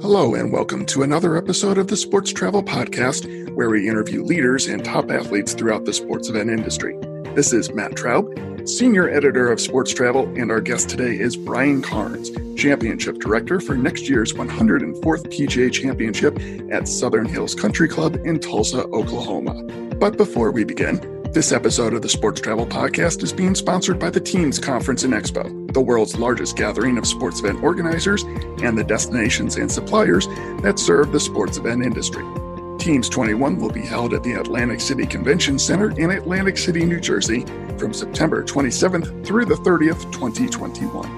Hello, and welcome to another episode of the Sports Travel Podcast, where we interview leaders and top athletes throughout the sports event industry. This is Matt Traub, Senior Editor of Sports Travel, and our guest today is Brian Carnes, Championship Director for next year's 104th PGA Championship at Southern Hills Country Club in Tulsa, Oklahoma. But before we begin, this episode of the Sports Travel Podcast is being sponsored by the Teams Conference and Expo, the world's largest gathering of sports event organizers and the destinations and suppliers that serve the sports event industry. Teams 21 will be held at the Atlantic City Convention Center in Atlantic City, New Jersey from September 27th through the 30th, 2021.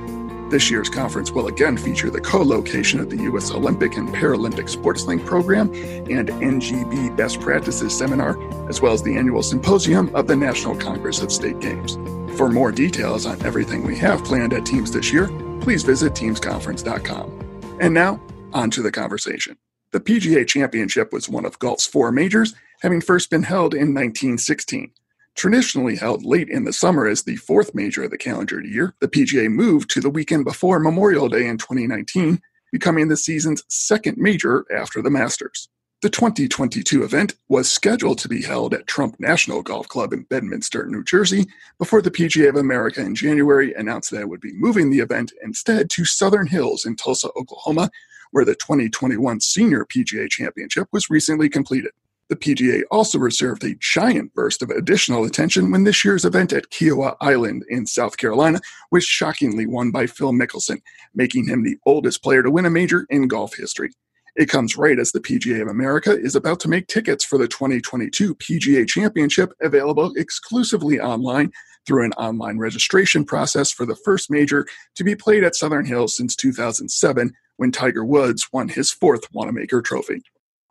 This year's conference will again feature the co location of the U.S. Olympic and Paralympic Sports Link program and NGB Best Practices Seminar, as well as the annual symposium of the National Congress of State Games. For more details on everything we have planned at Teams this year, please visit teamsconference.com. And now, on to the conversation. The PGA Championship was one of golf's four majors, having first been held in 1916. Traditionally held late in the summer as the fourth major of the calendar year, the PGA moved to the weekend before Memorial Day in 2019, becoming the season's second major after the Masters. The 2022 event was scheduled to be held at Trump National Golf Club in Bedminster, New Jersey, before the PGA of America in January announced that it would be moving the event instead to Southern Hills in Tulsa, Oklahoma, where the 2021 Senior PGA Championship was recently completed. The PGA also reserved a giant burst of additional attention when this year's event at Kiawah Island in South Carolina was shockingly won by Phil Mickelson, making him the oldest player to win a major in golf history. It comes right as the PGA of America is about to make tickets for the 2022 PGA Championship available exclusively online through an online registration process for the first major to be played at Southern Hills since 2007 when Tiger Woods won his fourth Wanamaker Trophy.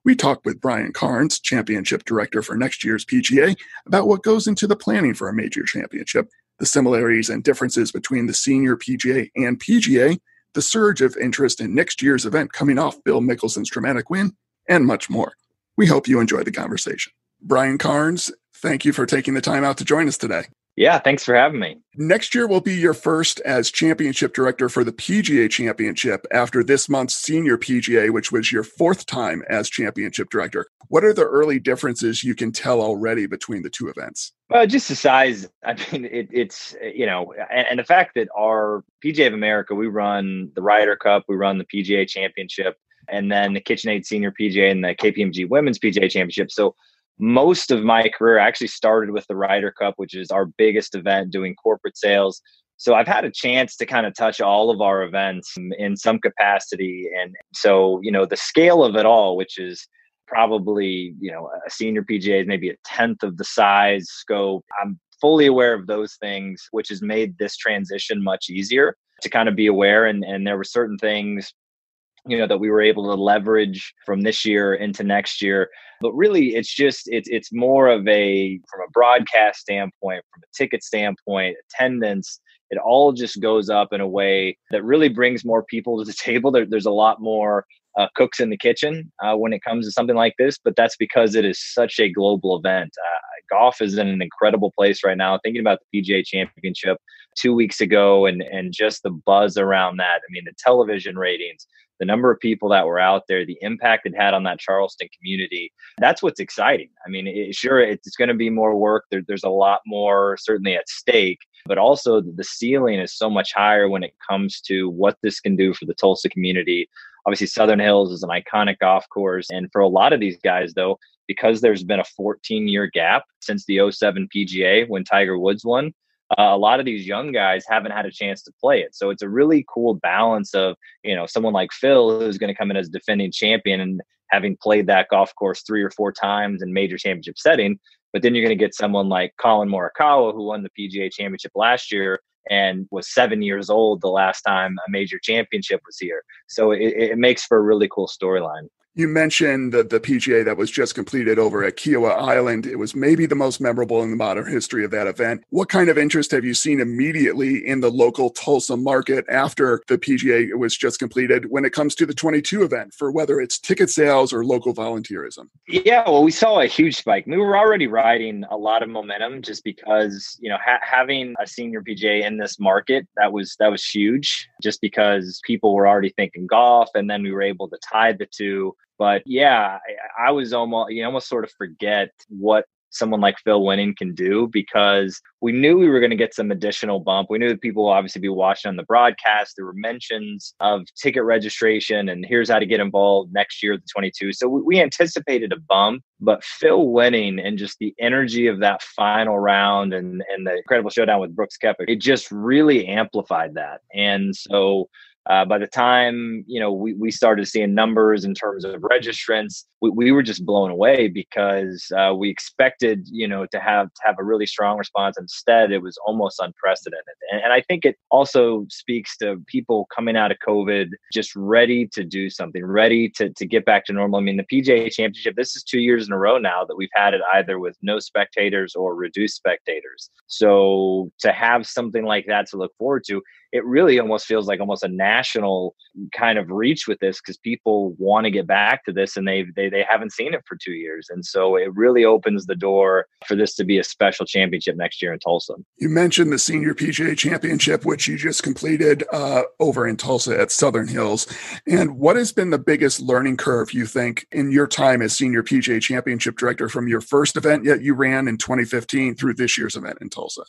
We talked with Brian Carnes, championship director for next year's PGA, about what goes into the planning for a major championship, the similarities and differences between the senior PGA and PGA, the surge of interest in next year's event coming off Phil Mickelson's dramatic win, and much more. We hope you enjoy the conversation. Brian Carnes, thank you for taking the time out to join us today. Yeah, thanks for having me. Next year will be your first as championship director for the PGA Championship after this month's senior PGA, which was your fourth time as championship director. What are the early differences you can tell already between the two events? Well, just the size. I mean, it, it's, you know, and, and the fact that our PGA of America, we run the Ryder Cup, we run the PGA Championship, and then the KitchenAid Senior PGA and the KPMG Women's PGA Championship. So most of my career I actually started with the Ryder Cup, which is our biggest event doing corporate sales. So I've had a chance to kind of touch all of our events um, in some capacity. And so, you know, the scale of it all, which is probably, you know, a senior PGA is maybe a tenth of the size, scope. I'm fully aware of those things, which has made this transition much easier to kind of be aware. And, and there were certain things you know that we were able to leverage from this year into next year. But really it's just it's it's more of a from a broadcast standpoint from a ticket standpoint attendance it all just goes up in a way that really brings more people to the table. There, there's a lot more uh, cooks in the kitchen uh, when it comes to something like this but that's because it is such a global event uh, golf is in an incredible place right now thinking about the pga championship two weeks ago and and just the buzz around that i mean the television ratings the number of people that were out there, the impact it had on that Charleston community. That's what's exciting. I mean, it, sure, it's going to be more work. There, there's a lot more certainly at stake, but also the ceiling is so much higher when it comes to what this can do for the Tulsa community. Obviously, Southern Hills is an iconic golf course. And for a lot of these guys, though, because there's been a 14 year gap since the 07 PGA when Tiger Woods won, uh, a lot of these young guys haven't had a chance to play it. So it's a really cool balance of, you know, someone like Phil who's going to come in as defending champion and having played that golf course three or four times in major championship setting. But then you're going to get someone like Collin Morikawa who won the PGA championship last year and was seven years old the last time a major championship was here. So it, it makes for a really cool storyline. You mentioned the, the PGA that was just completed over at Kiawah Island. It was maybe the most memorable in the modern history of that event. What kind of interest have you seen immediately in the local Tulsa market after the PGA was just completed when it comes to the 22 event for whether it's ticket sales or local volunteerism? Yeah, well, we saw a huge spike. We were already riding a lot of momentum just because, you know, ha- having a senior PGA in this market, that was that was huge. Just because people were already thinking golf and then we were able to tie the two. But yeah, I, I was almost, you almost sort of forget what someone like Phil Winning can do because we knew we were going to get some additional bump. We knew that people will obviously be watching on the broadcast. There were mentions of ticket registration and here's how to get involved next year, the 22. So we anticipated a bump, but Phil Winning and just the energy of that final round and, and the incredible showdown with Brooks Koepka, it just really amplified that. And so uh, by the time you know we, we started seeing numbers in terms of registrants, we, we were just blown away because uh, we expected you know to have to have a really strong response. Instead, it was almost unprecedented, and, and I think it also speaks to people coming out of COVID just ready to do something, ready to to get back to normal. I mean, the PGA Championship. This is two years in a row now that we've had it either with no spectators or reduced spectators. So to have something like that to look forward to, it really almost feels like almost a national kind of reach with this because people want to get back to this and they they they haven't seen it for two years, and so it really opens the door for this to be a special championship next year in Tulsa. You mentioned the Senior PGA Championship, which you just completed uh, over in Tulsa at Southern Hills, and what has been the biggest learning curve you think in your time as Senior PGA Championship director from your first event yet you ran in 2015 through this year's event in Tulsa?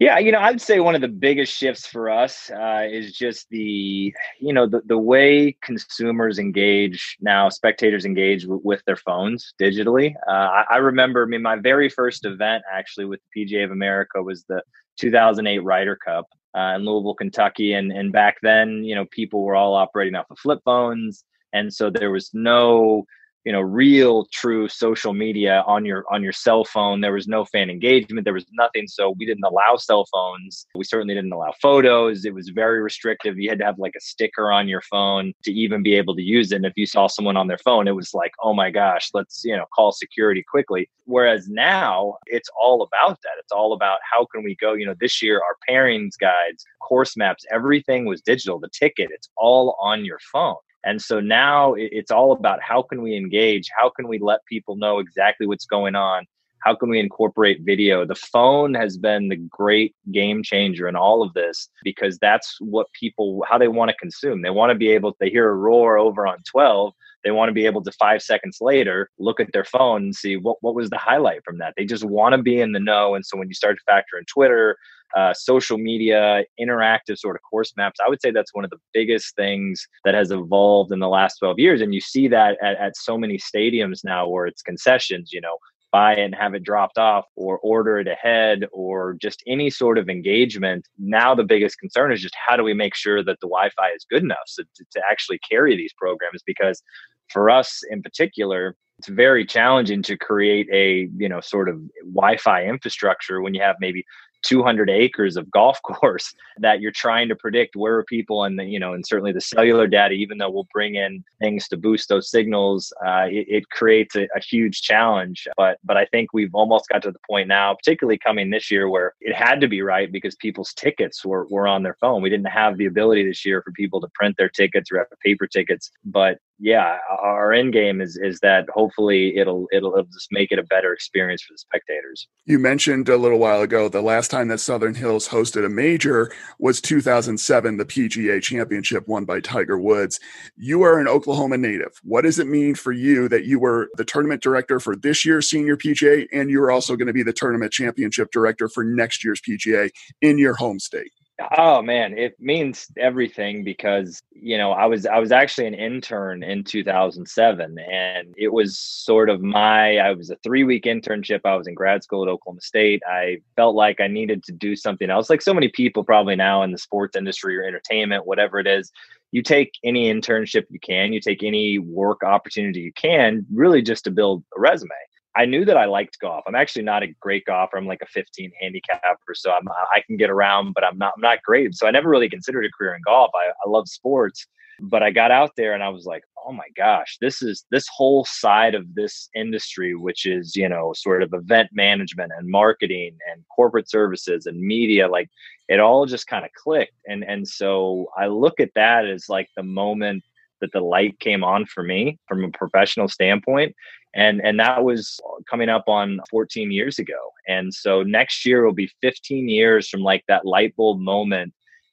Yeah, you know, I'd say one of the biggest shifts for us uh, is just the, you know, the, the way consumers engage now, spectators engage w- with their phones digitally. Uh, I, I, remember, I mean, my very first event actually with the PGA of America was the 2008 Ryder Cup uh, in Louisville, Kentucky. And, and back then, you know, people were all operating off of flip phones. And so there was no you know real true social media on your on your cell phone. There was no fan engagement. There was nothing. So we didn't allow cell phones. We certainly didn't allow photos. It was very restrictive. You had to have like a sticker on your phone to even be able to use it. And if you saw someone on their phone it was like oh my gosh let's you know call security quickly. Whereas now it's all about that. It's all about how can we go you know this year our pairings guides course maps everything was digital. The ticket it's all on your phone and so now it's all about how can we engage? How can we let people know exactly what's going on? How can we incorporate video? The phone has been the great game changer in all of this because that's what people, how they want to consume. They want to be able, they hear a roar over on 12, they want to be able to five seconds later look at their phone and see what, what was the highlight from that. They just want to be in the know. And so when you start to factor in Twitter, uh, social media, interactive sort of course maps. I would say that's one of the biggest things that has evolved in the last 12 years. And you see that at, at so many stadiums now where it's concessions, you know, buy and have it dropped off or order it ahead or just any sort of engagement. Now, the biggest concern is just how do we make sure that the Wi Fi is good enough to, to actually carry these programs? Because for us in particular, it's very challenging to create a you know sort of wi-fi infrastructure when you have maybe 200 acres of golf course that you're trying to predict where are people and you know and certainly the cellular data even though we'll bring in things to boost those signals uh, it, it, creates a, a, huge challenge. But but i think we've almost got to the point now particularly coming this year where it had to be right because people's tickets were, were on their phone. We didn't have the ability this year for people to print their tickets or have paper tickets. But yeah, our end game is is that hopefully it'll it'll just make it a better experience for the spectators. You mentioned a little while ago the last time that Southern Hills hosted a major was 2007, the PGA Championship won by Tiger Woods. You are an Oklahoma native. What does it mean for you that you were the tournament director for this year's senior PGA and you're also going to be the tournament championship director for next year's PGA in your home state? Oh man, it means everything because you know I was I was actually an intern in 2007, and it was sort of my I was a three week internship. I was in grad school at Oklahoma State. I felt like I needed to do something else, like so many people probably now in the sports industry or entertainment, whatever it is. You take any internship you can, you take any work opportunity you can, really just to build a resume. I knew that I liked golf. I'm actually not a great golfer. I'm like a 15 handicapper, so I'm, I can get around, but I'm not I'm not great. So I never really considered a career in golf. I, I love sports, but I got out there and I was like, oh my gosh, this is this whole side of this industry, which is you know sort of event management and marketing and corporate services and media, like it all just kind of clicked. And and so I look at that as like the moment that the light came on for me from a professional standpoint. And and that was coming up on 14 years ago. And so next year will be 15 years from like that light bulb moment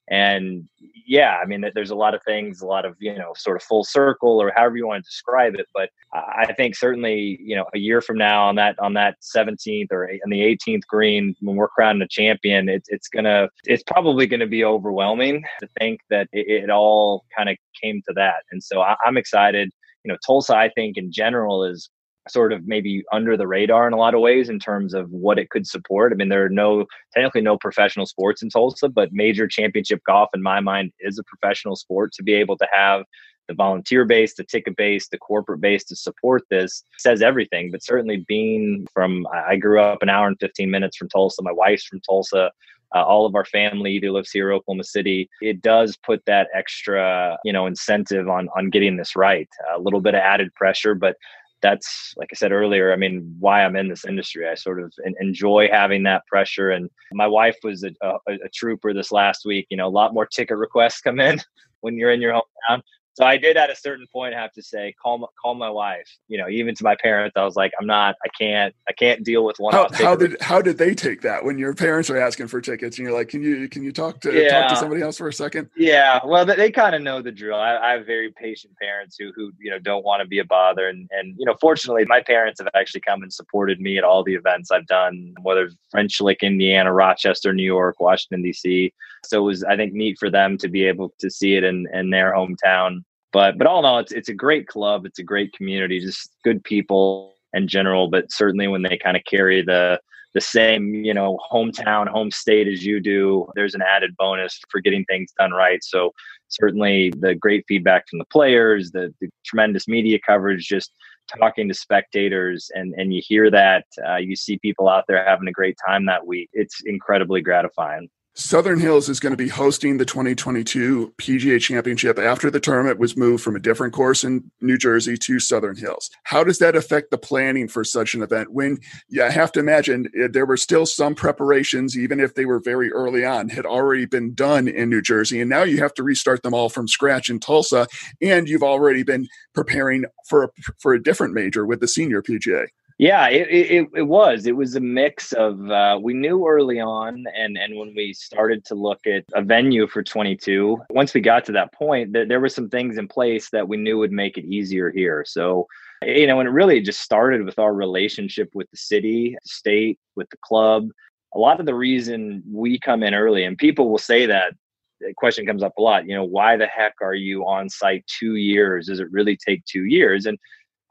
And yeah, I mean, there's a lot of things, a lot of, you know, sort of full circle or however you want to describe it. But I think certainly, you know, a year from now on that, on that 17th or on the 18th green, when we're crowning a champion, it's, it's to, it's probably to be overwhelming to think that it, it all kind of came to that. And so I, I'm excited. You know, Tulsa, I think in general is sort of maybe under the radar in a lot of ways in terms of what it could support. I mean, there are no technically no professional sports in Tulsa, but major championship golf in my mind is a professional sport to be able to have the volunteer base, the ticket base, the corporate base to support this says everything. But certainly being from I grew up an hour and 15 minutes from Tulsa. My wife's from Tulsa. Uh, all of our family either lives here Oklahoma City. It does put that extra, you know, incentive on on getting this right. A little bit of added pressure, but that's like I said earlier. I mean, why I'm in this industry. I sort of enjoy having that pressure. And my wife was a, a, a trooper this last week. You know, a lot more ticket requests come in when you're in your hometown. So I did at a certain point have to say, call my, call my wife. You know, even to my parents, I was like, I'm not, I can't, I can't deal with one. How, how did how did they take that when your parents are asking for tickets and you're like, can you can you talk to yeah. talk to somebody else for a second? Yeah, well, they, they kind of know the drill. I, I, have very patient parents who who you know don't want to be a bother, and and you know, fortunately, my parents have actually come and supported me at all the events I've done, whether French Lick, Indiana, Rochester, New York, Washington D.C. So it was I think neat for them to be able to see it in in their hometown but but all in all, it's it's a great club. It's a great community, just good people in general. But certainly when they kind of carry the the same you know hometown home state as you do there's an added bonus for getting things done right so certainly the great feedback from the players the, the tremendous media coverage just talking to spectators and and you hear that uh, you see people out there having a great time that week it's incredibly gratifying Southern Hills is going to be hosting the 2022 PGA Championship after the tournament was moved from a different course in New Jersey to Southern Hills. How does that affect the planning for such an event? When yeah, I have to imagine eh, there were still some preparations, even if they were very early on, had already been done in New Jersey, and now you have to restart them all from scratch in Tulsa, and you've already been preparing for a, for a different major with the senior PGA. Yeah, it, it, it was. It was a mix of uh, we knew early on, and and when we started to look at a venue for 22, once we got to that point, that there were some things in place that we knew would make it easier here. So, you know, and it really just started with our relationship with the city, state, with the club. A lot of the reason we come in early, and people will say that the question comes up a lot. You know, why the heck are you on site two years? Does it really take two years? And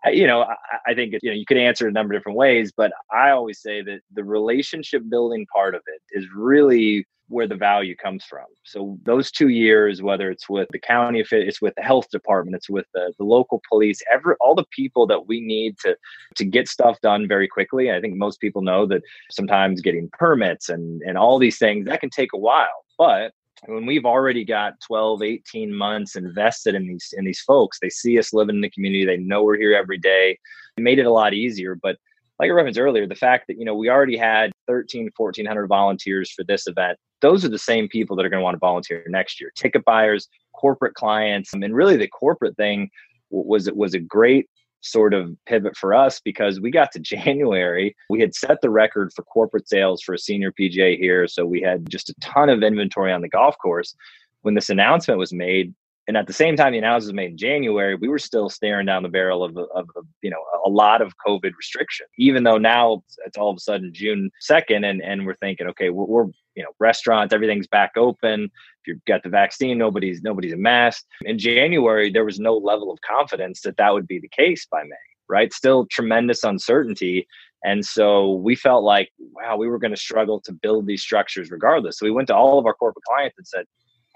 you know, I, think you know you could answer a number of different ways, but I always say that the relationship building part of it is really where the value comes from. So those two years, whether it's with the county, if it's with the health department, it's with the, the local police, every all the people that we need to to get stuff done very quickly. I think most people know that sometimes getting permits and and all these things that can take a while, but when we've already got 12 18 months invested in these in these folks they see us living in the community they know we're here every day it made it a lot easier but like I referenced earlier, the fact that you know we already had 13, 1400 volunteers for this event. Those are the same people that are going to want to volunteer next year. Ticket buyers, corporate clients, and really the corporate thing was it was a great sort of pivot for us because we got to January. We had set the record for corporate sales for a senior PGA here. So we had just a ton of inventory on the golf course. When this announcement was made, and at the same time the announcement was made in January, we were still staring down the barrel of, of, of, you know a lot of COVID restriction. Even though now it's all of a sudden June second, and and we're thinking, okay, we're, we're you know restaurants, everything's back open. If you've got the vaccine, nobody's nobody's a mask. In January, there was no level of confidence that that would be the case by May. Right, still tremendous uncertainty. And so we felt like, wow, we were going to struggle to build these structures regardless. So we went to all of our corporate clients and said,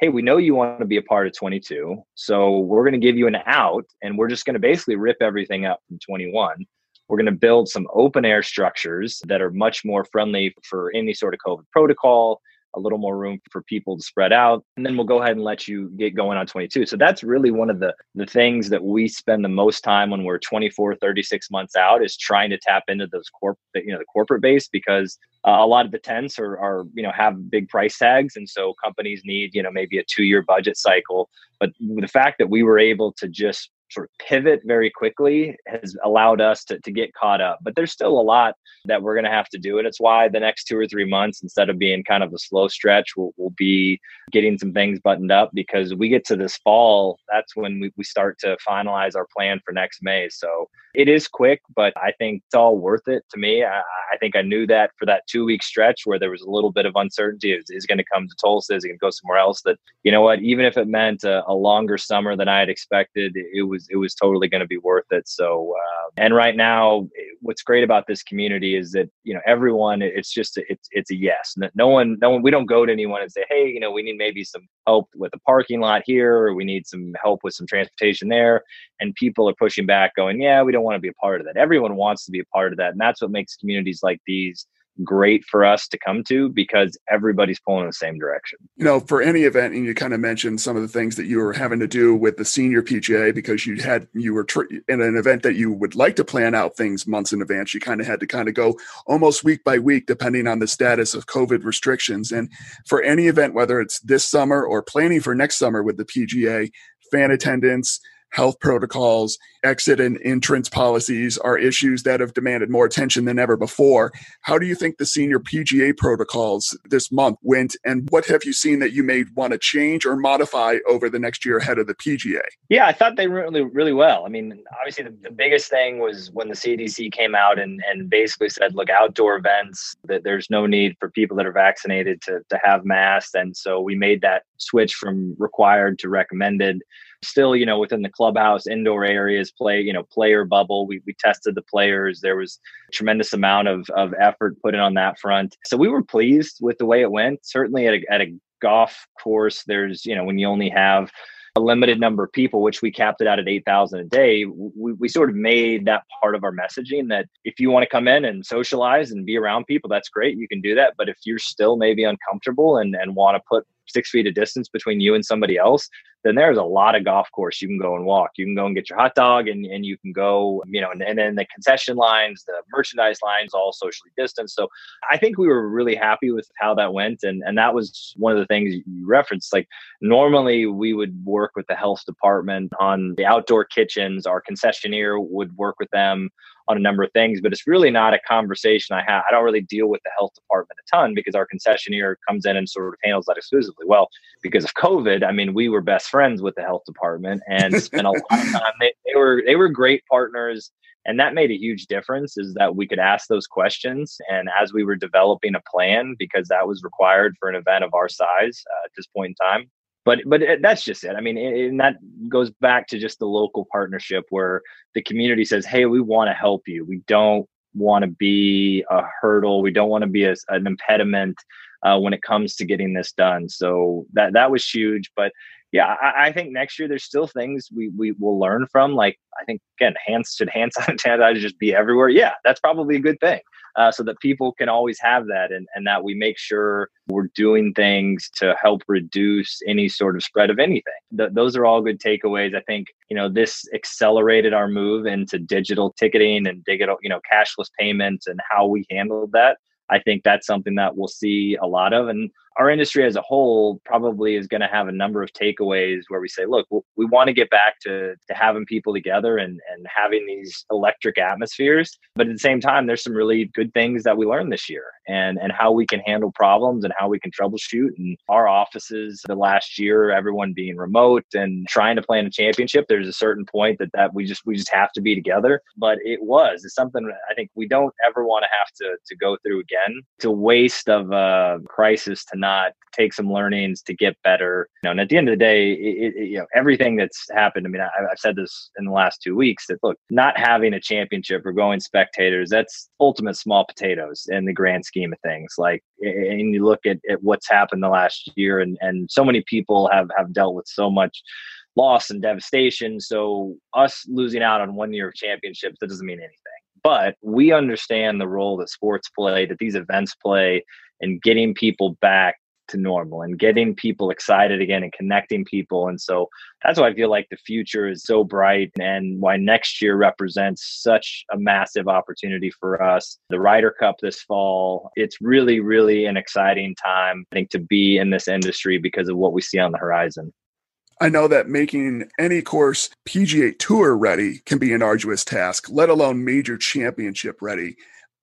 hey, we know you want to be a part of 22. So we're going to give you an out and we're just going to basically rip everything up from 21. We're going to build some open air structures that are much more friendly for any sort of COVID protocol, a little more room for people to spread out and then we'll go ahead and let you get going on 22 so that's really one of the the things that we spend the most time when we're 24 36 months out is trying to tap into those corp you know the corporate base because uh, a lot of the tents are, are you know have big price tags. And so companies need you know maybe a two year budget cycle. But the fact that we were able to just sort of pivot very quickly has allowed us to, to get caught up. But there's still a lot that we're going to have to do. And it's why the next two or three months, instead of being kind of a slow stretch, we'll, we'll be getting some things buttoned up because we get to this fall, that's when we, we start to finalize our plan for next May. So it is quick, but I think it's all worth it to me. I, I think I knew that for that two week stretch where there was a little bit of uncertainty, is, is going to come to Tulsa, is going to go somewhere else. That you know what, even if it meant a, a longer summer than I had expected, it was it was totally going to be worth it. So, uh, and right now, what's great about this community is that you know everyone, it's just a, it's it's a yes. No one, no one, we don't go to anyone and say, hey, you know, we need maybe some help with the parking lot here, or we need some help with some transportation there, and people are pushing back, going, yeah, we don't want to be a part of that. Everyone wants to be a part of that. And that's what makes communities like these great for us to come to because everybody's pulling in the same direction. You know, for any event, and you kind of mentioned some of the things that you were having to do with the senior PGA because you had you were tr- in an event that you would like to plan out things months in advance. You kind of had to kind of go almost week by week depending on the status of COVID restrictions. And for any event, whether it's this summer or planning for next summer with the PGA, fan attendance, health protocols, exit and entrance policies are issues that have demanded more attention than ever before. How do you think the senior PGA protocols this month went, and what have you seen that you may want to change or modify over the next year ahead of the PGA? Yeah, I thought they really, really well. I mean, obviously, the, the biggest thing was when the CDC came out and, and basically said, look, outdoor events, that there's no need for people that are vaccinated to, to have masks. And so we made that switch from required to recommended still, you know, within the clubhouse, indoor areas, play, you know, player bubble. We, we tested the players. There was tremendous amount of, of effort put in on that front. So we were pleased with the way it went. Certainly at a, at a golf course, there's, you know, when you only have a limited number of people, which we capped it out at 8,000 a day, we, we sort of made that part of our messaging that if you want to come in and socialize and be around people, that's great. You can do that. But if you're still maybe uncomfortable and, and want to put six feet of distance between you and somebody else, then there's a lot of golf course you can go and walk. You can go and get your hot dog and, and you can go, you know, and, and then the concession lines, the merchandise lines, all socially distanced. So I think we were really happy with how that went. And, and that was one of the things you referenced. Like normally we would work with the health department on the outdoor kitchens, our concessionaire would work with them on a number of things, but it's really not a conversation I have. I don't really deal with the health department a ton because our concessionaire comes in and sort of handles that exclusively. Well, because of COVID, I mean, we were best friends with the health department and spent a lot of time. They, they were they were great partners, and that made a huge difference. Is that we could ask those questions, and as we were developing a plan, because that was required for an event of our size uh, at this point in time, but but that's just it. I mean, and that goes back to just the local partnership where the community says, "Hey, we want to help you. We don't want to be a hurdle. We don't want to be a, an impediment uh, when it comes to getting this done." So that that was huge. But yeah, I, I, think next year there's still things we we will learn from. Like I think again, hands should hand sanitizer just be everywhere. Yeah, that's probably a good thing uh, so that people can always have that and, and that we make sure we're doing things to help reduce any sort of spread of anything. Th- those are all good takeaways. I think, you know, this accelerated our move into digital ticketing and digital, you know, cashless payments and how we handled that. I think that's something that we'll see a lot of. And our industry as a whole probably is going to have a number of takeaways where we say, look, we want to get back to, to having people together and, and having these electric atmospheres. But at the same time, there's some really good things that we learned this year and, and how we can handle problems and how we can troubleshoot. And our offices the last year, everyone being remote and trying to plan a championship, there's a certain point that, that we just we just have to be together. But it was it's something I think we don't ever want to have to to go through again. It's a waste of a crisis to not take some learnings to get better. You know, and at the end of the day, it, it, you know, everything that's happened. I mean, I, have said this in the last two weeks that look, not having a championship or going spectators, that's ultimate small potatoes in the grand scheme of things. Like, and you look at, at what's happened the last year, and and so many people have have dealt with so much loss and devastation. So us losing out on one year of championships, that doesn't mean anything. But we understand the role that sports play, that these events play, in getting people back to normal and getting people excited again and connecting people. And so that's why I feel like the future is so bright and why next year represents such a massive opportunity for us. The Ryder Cup this fall, it's really, really an exciting time, I think, to be in this industry because of what we see on the horizon. I know that making any course PGA Tour ready can be an arduous task, let alone major championship ready.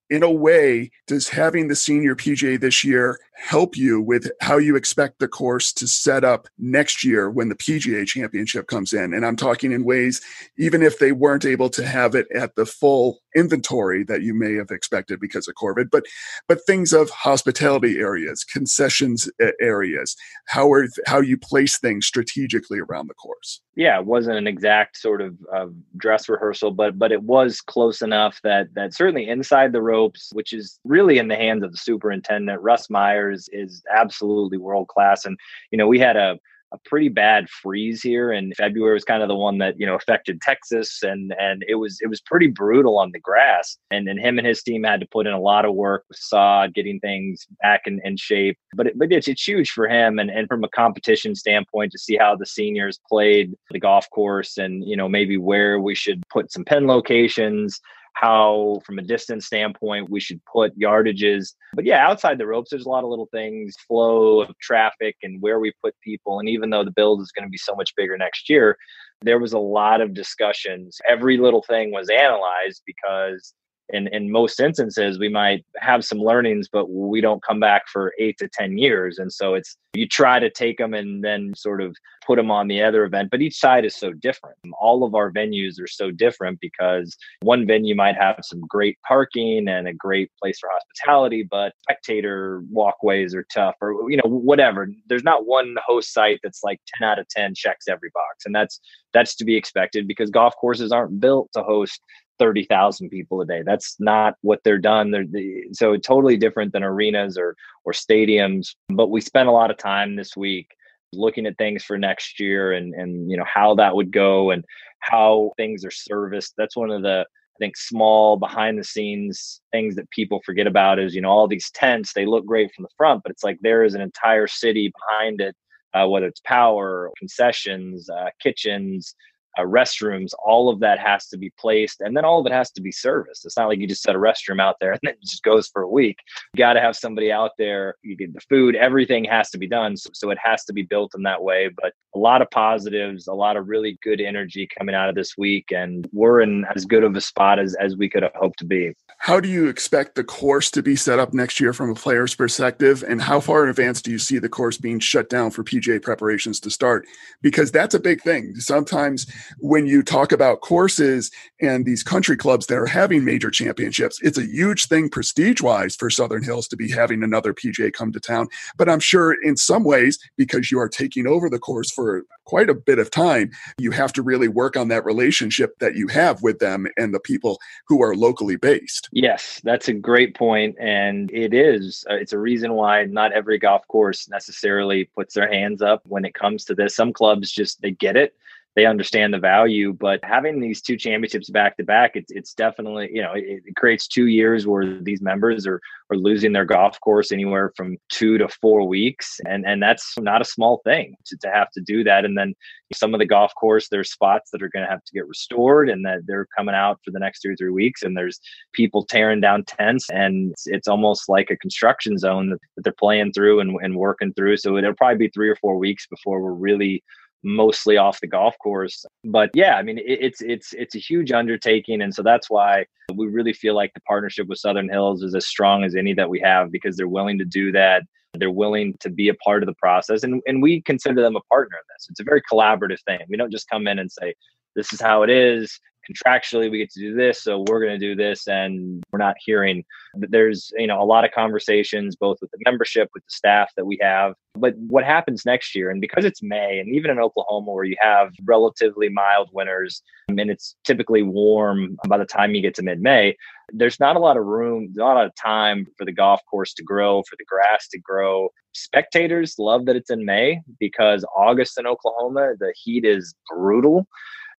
In a way, does having the senior PGA this year help you with how you expect the course to set up next year when the PGA championship comes in? And I'm talking in ways, even if they weren't able to have it at the full inventory that you may have expected because of COVID, but but things of hospitality areas, concessions areas, how are how you place things strategically around the course. Yeah, it wasn't an exact sort of uh, dress rehearsal, but but it was close enough that that certainly inside the ropes, which is really in the hands of the superintendent. Russ Myers is absolutely world class. And, you know, we had a, a pretty bad freeze here and February. Was kind of the one that you know affected Texas and and it was it was pretty brutal on the grass. And and him and his team had to put in a lot of work with sod getting things back in, in shape. But it, but it's, it's huge for him and and from a competition standpoint to see how the seniors played the golf course and you know maybe where we should put some pin locations how, from a distance standpoint, we should put yardages. But yeah, outside the ropes, there's a lot of little things, flow of traffic and where we put people. And even though the build is going to be so much bigger next year, there was a lot of discussions. Every little thing was analyzed because in in most instances we might have some learnings but we don't come back for eight to ten years. And so it's you try to take them and then sort of put them on the other event but each side is so different. All of our venues are so different because one venue might have some great parking and a great place for hospitality but spectator walkways are tough or you know whatever. There's not one host site that's like 10 out of 10 checks every box. And that's that's to be expected because golf courses aren't built to host 30,000 people a day. That's not what they're done. They're the, so totally different than arenas or or stadiums. But we spent a lot of time this week looking at things for next year and and you know how that would go and how things are serviced. That's one of the I think small behind the scenes things that people forget about is you know all these tents they look great from the front, but it's like there is an entire city behind it, uh, whether it's power, concessions, uh, kitchens, uh, restrooms, all of that has to be placed, and then all of it has to be serviced. It's not like you just set a restroom out there and then it just goes for a week. You got to have somebody out there. You get the food, everything has to be done, so, so it has to be built in that way. But a lot of positives, a lot of really good energy coming out of this week, and we're in as good of a spot as as we could have hoped to be. How do you expect the course to be set up next year from a player's perspective, and how far in advance do you see the course being shut down for PGA preparations to start? Because that's a big thing. Sometimes when you talk about courses and these country clubs that are having major championships, it's a huge thing prestige wise for Southern Hills to be having another PGA come to town. But I'm sure in some ways, because you are taking over the course for quite a bit of time, you have to really work on that relationship that you have with them and the people who are locally based. Yes, that's a great point, and it is. Uh, it's a reason why not every golf course necessarily puts their hands up when it comes to this. Some clubs just they get it they understand the value. But having these two championships back to back, it's it's definitely you know it, it, creates two years where these members are are losing their golf course anywhere from two to four weeks, and and that's not a small thing to, to have to do that. And then some of the golf course, there's spots that are going to have to get restored, and that they're coming out for the next two or three weeks, and there's people tearing down tents, and it's, it's almost like a construction zone that, that they're playing through and, and working through. So it'll probably be three or four weeks before we're really mostly off the golf course. But yeah, I mean, it, it's it's it's a huge undertaking, and so that's why we really feel like the partnership with Southern Hills is as strong as any that we have because they're willing to do that. They're willing to be a part of the process, and and we consider them a partner in this. It's a very collaborative thing. We don't just come in and say, "This is how it is." Contractually we get to do this so we're going to do this and we're not hearing there's you know a lot of conversations both with the membership with the staff that we have. But what happens next year and because it's may and even in oklahoma where you have relatively mild winters and it's typically warm by the time you get to mid-may there's not a lot of room not a lot of time for the golf course to grow for the grass to grow. Spectators love that it's in may because august in oklahoma the heat is brutal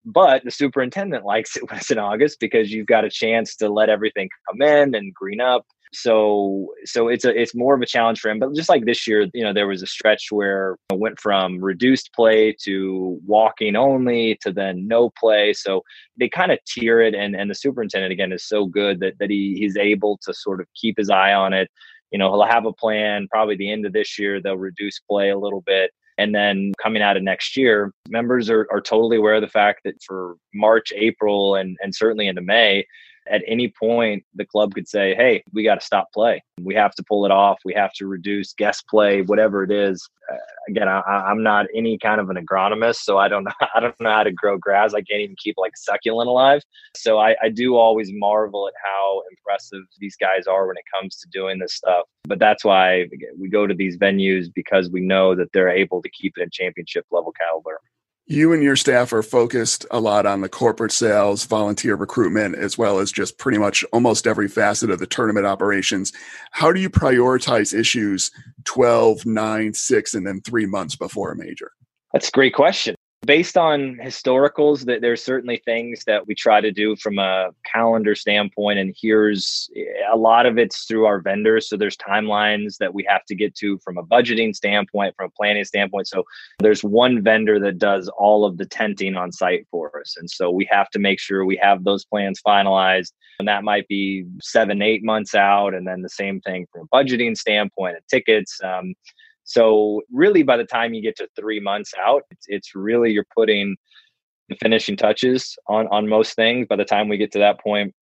but the superintendent likes it when it's in August because you've got a chance to let everything come in and green up. So so it's a it's more of a challenge for him. But just like this year, you know, there was a stretch where it went from reduced play to walking only to then no play. So they kind of tier it and and the superintendent again is so good that that he he's able to sort of keep his eye on it. You know, he'll have a plan, probably the end of this year, they'll reduce play a little bit And then coming out of next year, members are, are totally aware of the fact that for March, April, and, and certainly into May, at any point the club could say hey we got to stop play. We have to pull it off. We have to reduce guest play whatever it is. Uh, again I, am not any kind of an agronomist so i don't know i don't know how to grow grass. I can't even keep like succulent alive. So I, I do always marvel at how impressive these guys are when it comes to doing this stuff. But that's why we go to these venues because we know that they're able to keep it in championship level caliber you and your staff are focused a lot on the corporate sales, volunteer recruitment, as well as just pretty much almost every facet of the tournament operations. How do you prioritize issues 12, 9, 6, and then three months before a major? That's a great question based on historicals that there's certainly things that we try to do from a calendar standpoint and here's a lot of it's through our vendors. So there's timelines that we have to get to from a budgeting standpoint from a planning standpoint. So there's one vendor that does all of the tenting on site for us. And so we have to make sure we have those plans finalized. And that might be seven eight months out and then the same thing from a budgeting standpoint of tickets um, so really, by the time you get to three months out, it's, it's really you're putting the finishing touches on on most things. By the time we get to that point,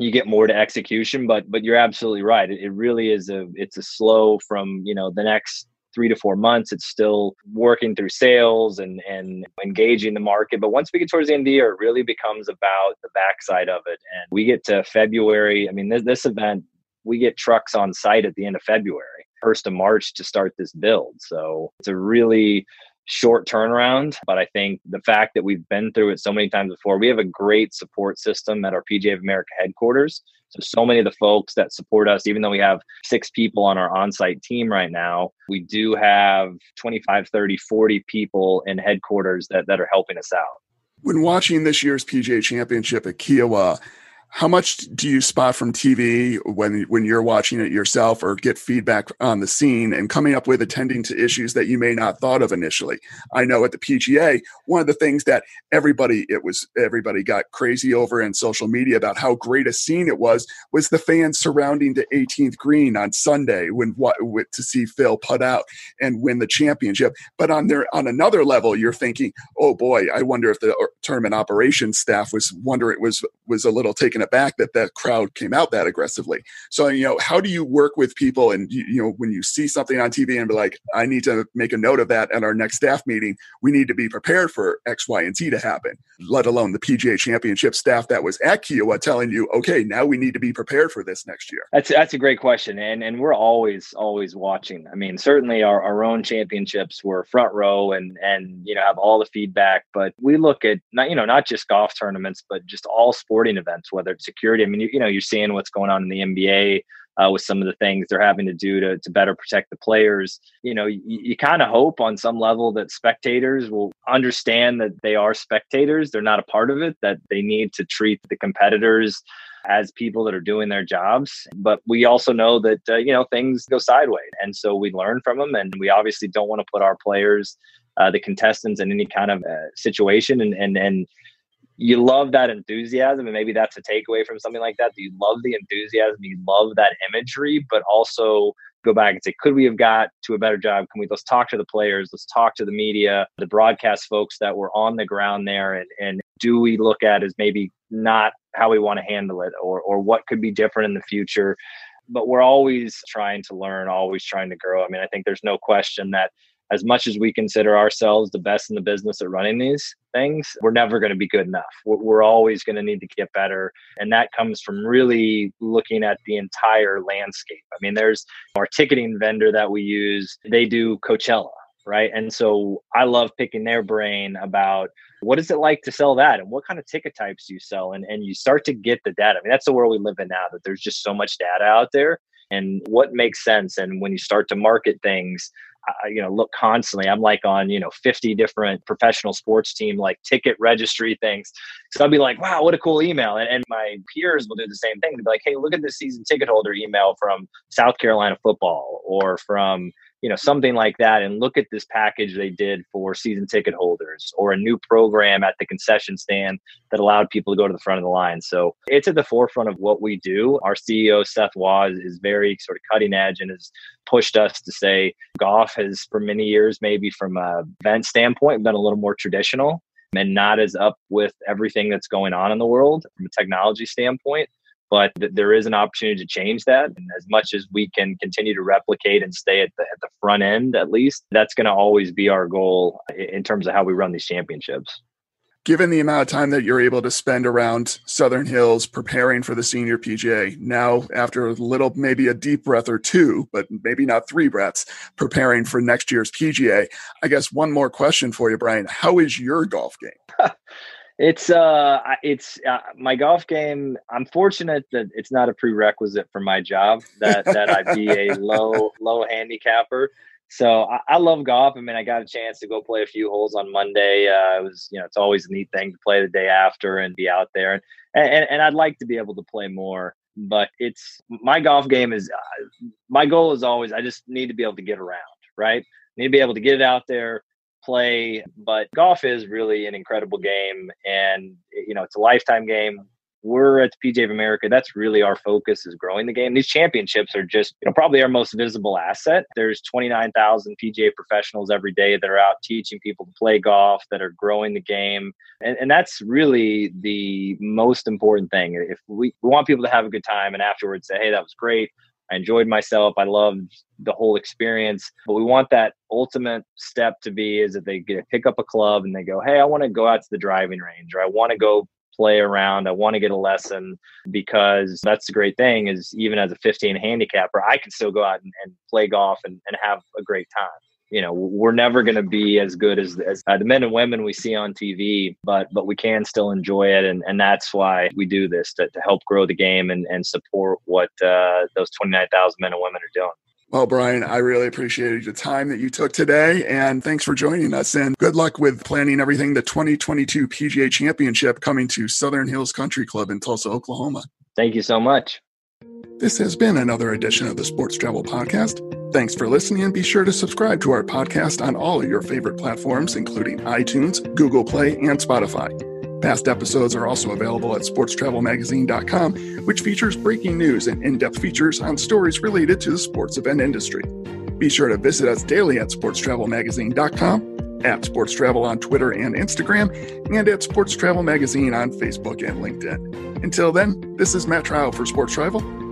you get more to execution. But but you're absolutely right. It, it really is a it's a slow from you know the next three to four months it's still working through sales and and engaging the market but once we get towards the end of the year it really becomes about the backside of it and we get to february i mean this, this event we get trucks on site at the end of february 1st of March to start this build. So it's a really short turnaround. But I think the fact that we've been through it so many times before, we have a great support system at our PGA of America headquarters. So, so many of the folks that support us, even though we have six people on our on site team right now, we do have 25, 30, 40 people in headquarters that, that are helping us out. When watching this year's PGA Championship at Kiawah, how much do you spot from TV when when you're watching it yourself or get feedback on the scene and coming up with attending to issues that you may not thought of initially? I know at the PGA, one of the things that everybody it was everybody got crazy over in social media about how great a scene it was was the fans surrounding the 18th green on Sunday when what to see Phil put out and win the championship. But on there on another level, you're thinking, oh boy, I wonder if the tournament operations staff was wonder it was was a little taken taken aback that that crowd came out that aggressively. So, you know, how do you work with people and, you know, when you see something on TV and be like, I need to make a note of that at our next staff meeting, we need to be prepared for X, Y, and Z to happen, let alone the PGA championship staff that was at Kiawah telling you, okay, now we need to be prepared for this next year? That's, that's a great question. And, and we're always, always watching. I mean, certainly our, our own championships were front row and, and, you know, have all the feedback, but we look at not, you know, not just golf tournaments, but just all sporting events, whether it's security. I mean, you, you know, you're seeing what's going on in the NBA uh, with some of the things they're having to do to, to better protect the players. You know, you, you kind of hope on some level that spectators will understand that they are spectators. They're not a part of it, that they need to treat the competitors as people that are doing their jobs. But we also know that, uh, you know, things go sideways. And so we learn from them. And we obviously don't want to put our players, uh, the contestants, in any kind of uh, situation. And, and, and, you love that enthusiasm and maybe that's a takeaway from something like that, that you love the enthusiasm you love that imagery but also go back and say could we have got to a better job? Can we let's talk to the players let's talk to the media the broadcast folks that were on the ground there and, and do we look at as maybe not how we want to handle it or or what could be different in the future? But we're always trying to learn always trying to grow. I mean i think there's no question that as much as we consider ourselves the best in the business at running these things, we're never going to be good enough. We're, always going to need to get better. And that comes from really looking at the entire landscape. I mean, there's our ticketing vendor that we use, they do Coachella, right? And so I love picking their brain about what is it like to sell that and what kind of ticket types do you sell? And, and you start to get the data. I mean, that's the world we live in now, that there's just so much data out there and what makes sense. And when you start to market things, I, you know look constantly. I'm like on you know 50 different professional sports team like ticket registry things. So i'll be like wow what a cool email. And, and my peers will do the same thing. They'll be like hey look at this season ticket holder email from south carolina football or from you know something like that and look at this package they did for season ticket holders or a new program at the concession stand that allowed people to go to the front of the line. So it's at the forefront of what we do. Our ceo seth waugh is very sort of cutting edge and has pushed us to say golf has for many years maybe from a event standpoint been a little more traditional and not as up with everything that's going on in the world from a technology standpoint but th- there is an opportunity to change that. And as much as we can continue to replicate and stay at the, at the front end, at least, that's going to always be our goal in terms of how we run these championships. Given the amount of time that you're able to spend around Southern Hills preparing for the senior PGA, now after a little, maybe a deep breath or two, but maybe not three breaths, preparing for next year's PGA, I guess one more question for you, Brian. How is your golf game? It's uh, it's uh, my golf game. I'm fortunate that it's not a prerequisite for my job that that I be a low low handicapper. So I, I, love golf. I mean, I got a chance to go play a few holes on Monday. Uh, it was, you know, it's always a neat thing to play the day after and be out there. And and, and I'd like to be able to play more, but it's my golf game is uh, my goal is always I just need to be able to get around, right? I need to be able to get it out there, play, but golf is really an incredible game, and you know it's a lifetime game. We're at the PGA of America. That's really our focus is growing the game. These championships are just, you know, probably our most visible asset. There's 29,000 PGA professionals every day that are out teaching people to play golf, that are growing the game. And, and that's really the most important thing. If we, we want people to have a good time and afterwards say, hey, that was great. I enjoyed myself. I loved the whole experience. But we want that ultimate step to be is that they get pick up a club and they go, Hey, I want to go out to the driving range or I want to go play around. I want to get a lesson because that's the great thing is even as a 15 handicapper, I can still go out and, and play golf and, and have a great time you know we're never going to be as good as, as uh, the men and women we see on tv but but we can still enjoy it and, and that's why we do this to, to help grow the game and, and support what uh, those 29000 men and women are doing well, Brian, I really appreciated the time that you took today, and thanks for joining us. And good luck with planning everything the 2022 PGA Championship coming to Southern Hills Country Club in Tulsa, Oklahoma. Thank you so much. This has been another edition of the Sports Travel Podcast. Thanks for listening and be sure to subscribe to our podcast on all of your favorite platforms, including iTunes, Google Play, and Spotify. Past episodes are also available at sportstravelmagazine.com, which features breaking news and in depth features on stories related to the sports event industry. Be sure to visit us daily at sportstravelmagazine.com, at Sports Travel on Twitter and Instagram, and at Sports Travel Magazine on Facebook and LinkedIn. Until then, this is Matt Trout for Sports Travel,